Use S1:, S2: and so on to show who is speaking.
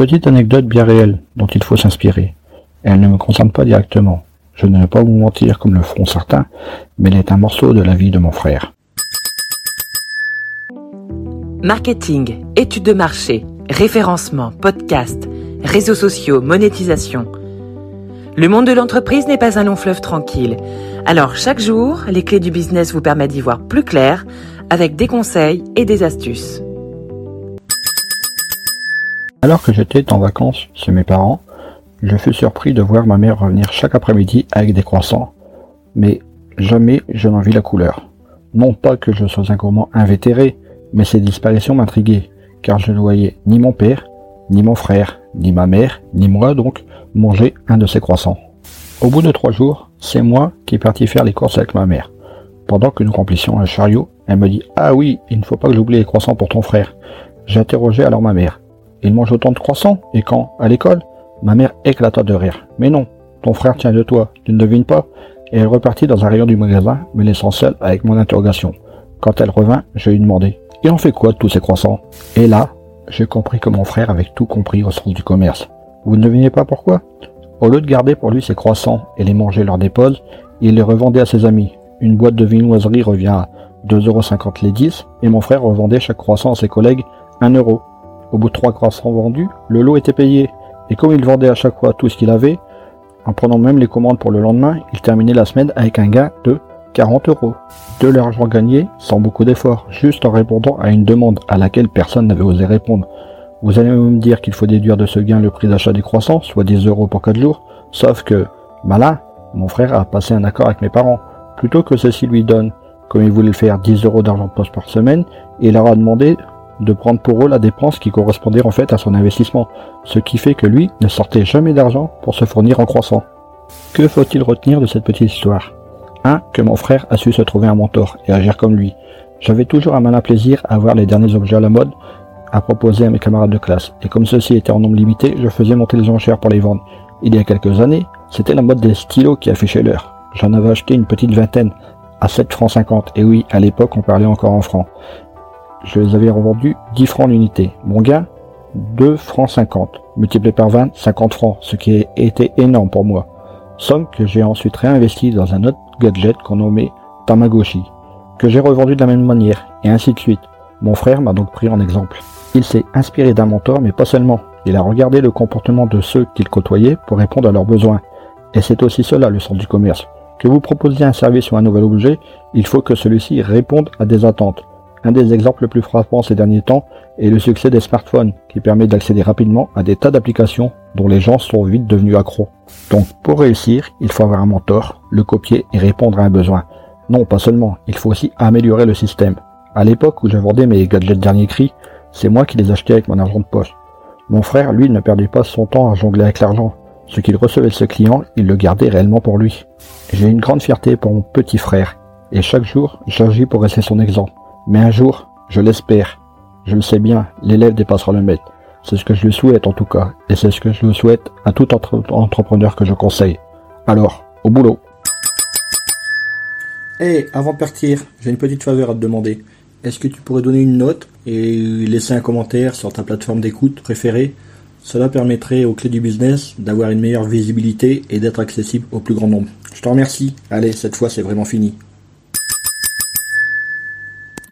S1: Petite anecdote bien réelle dont il faut s'inspirer. Elle ne me concerne pas directement. Je ne vais pas vous mentir comme le feront certains, mais elle est un morceau de la vie de mon frère.
S2: Marketing, études de marché, référencement, podcast, réseaux sociaux, monétisation. Le monde de l'entreprise n'est pas un long fleuve tranquille. Alors chaque jour, les clés du business vous permettent d'y voir plus clair avec des conseils et des astuces.
S1: Alors que j'étais en vacances chez mes parents, je fus surpris de voir ma mère revenir chaque après-midi avec des croissants, mais jamais je n'en vis la couleur. Non pas que je sois un gourmand invétéré, mais ces disparitions m'intriguaient, car je ne voyais ni mon père, ni mon frère, ni ma mère, ni moi donc, manger un de ces croissants. Au bout de trois jours, c'est moi qui partis faire les courses avec ma mère. Pendant que nous remplissions un chariot, elle me dit Ah oui, il ne faut pas que j'oublie les croissants pour ton frère. J'interrogeais alors ma mère. Il mange autant de croissants Et quand À l'école Ma mère éclata de rire. Mais non, ton frère tient de toi, tu ne devines pas Et elle repartit dans un rayon du magasin, me laissant seule avec mon interrogation. Quand elle revint, je lui demandai Et on fait quoi de tous ces croissants? Et là, j'ai compris que mon frère avait tout compris au sens du commerce. Vous ne devinez pas pourquoi? Au lieu de garder pour lui ses croissants et les manger lors des il les revendait à ses amis. Une boîte de vinoiserie revient à 2,50€ les 10 et mon frère revendait chaque croissant à ses collègues 1 euro. Au bout de trois croissants vendus, le lot était payé. Et comme il vendait à chaque fois tout ce qu'il avait, en prenant même les commandes pour le lendemain, il terminait la semaine avec un gain de 40 euros. De l'argent gagné sans beaucoup d'efforts, juste en répondant à une demande à laquelle personne n'avait osé répondre. Vous allez me dire qu'il faut déduire de ce gain le prix d'achat des croissants, soit 10 euros pour 4 jours, sauf que, malin, mon frère a passé un accord avec mes parents. Plutôt que ceci lui donne, comme il voulait faire 10 euros d'argent de poche par semaine, il leur a demandé de prendre pour eux la dépense qui correspondait en fait à son investissement, ce qui fait que lui ne sortait jamais d'argent pour se fournir en croissant. Que faut-il retenir de cette petite histoire? 1. Que mon frère a su se trouver un mentor et agir comme lui. J'avais toujours un malin plaisir à voir les derniers objets à la mode à proposer à mes camarades de classe, et comme ceux-ci étaient en nombre limité, je faisais monter les enchères pour les vendre. Il y a quelques années, c'était la mode des stylos qui affichait l'heure. J'en avais acheté une petite vingtaine, à 7 francs 50, et oui, à l'époque on parlait encore en francs. Je les avais revendus 10 francs l'unité. Mon gain 2 francs 50, multiplié par 20, 50 francs, ce qui était énorme pour moi. Somme que j'ai ensuite réinvesti dans un autre gadget qu'on nommait Tamagotchi, que j'ai revendu de la même manière, et ainsi de suite. Mon frère m'a donc pris en exemple. Il s'est inspiré d'un mentor, mais pas seulement. Il a regardé le comportement de ceux qu'il côtoyait pour répondre à leurs besoins. Et c'est aussi cela le sens du commerce. Que vous proposiez un service ou un nouvel objet, il faut que celui-ci réponde à des attentes. Un des exemples les plus frappants ces derniers temps est le succès des smartphones, qui permet d'accéder rapidement à des tas d'applications dont les gens sont vite devenus accros. Donc pour réussir, il faut avoir un mentor, le copier et répondre à un besoin. Non, pas seulement, il faut aussi améliorer le système. À l'époque où je mes gadgets dernier cri, c'est moi qui les achetais avec mon argent de poche. Mon frère, lui, ne perdait pas son temps à jongler avec l'argent. Ce qu'il recevait de ce client, il le gardait réellement pour lui. J'ai une grande fierté pour mon petit frère, et chaque jour, j'agis pour rester son exemple. Mais un jour, je l'espère, je le sais bien, l'élève dépassera le maître. C'est ce que je lui souhaite en tout cas, et c'est ce que je le souhaite à tout entrepreneur que je conseille. Alors, au boulot.
S3: Hé, avant de partir, j'ai une petite faveur à te demander. Est-ce que tu pourrais donner une note et laisser un commentaire sur ta plateforme d'écoute préférée? Cela permettrait aux clés du business d'avoir une meilleure visibilité et d'être accessible au plus grand nombre. Je te remercie. Allez, cette fois c'est vraiment fini.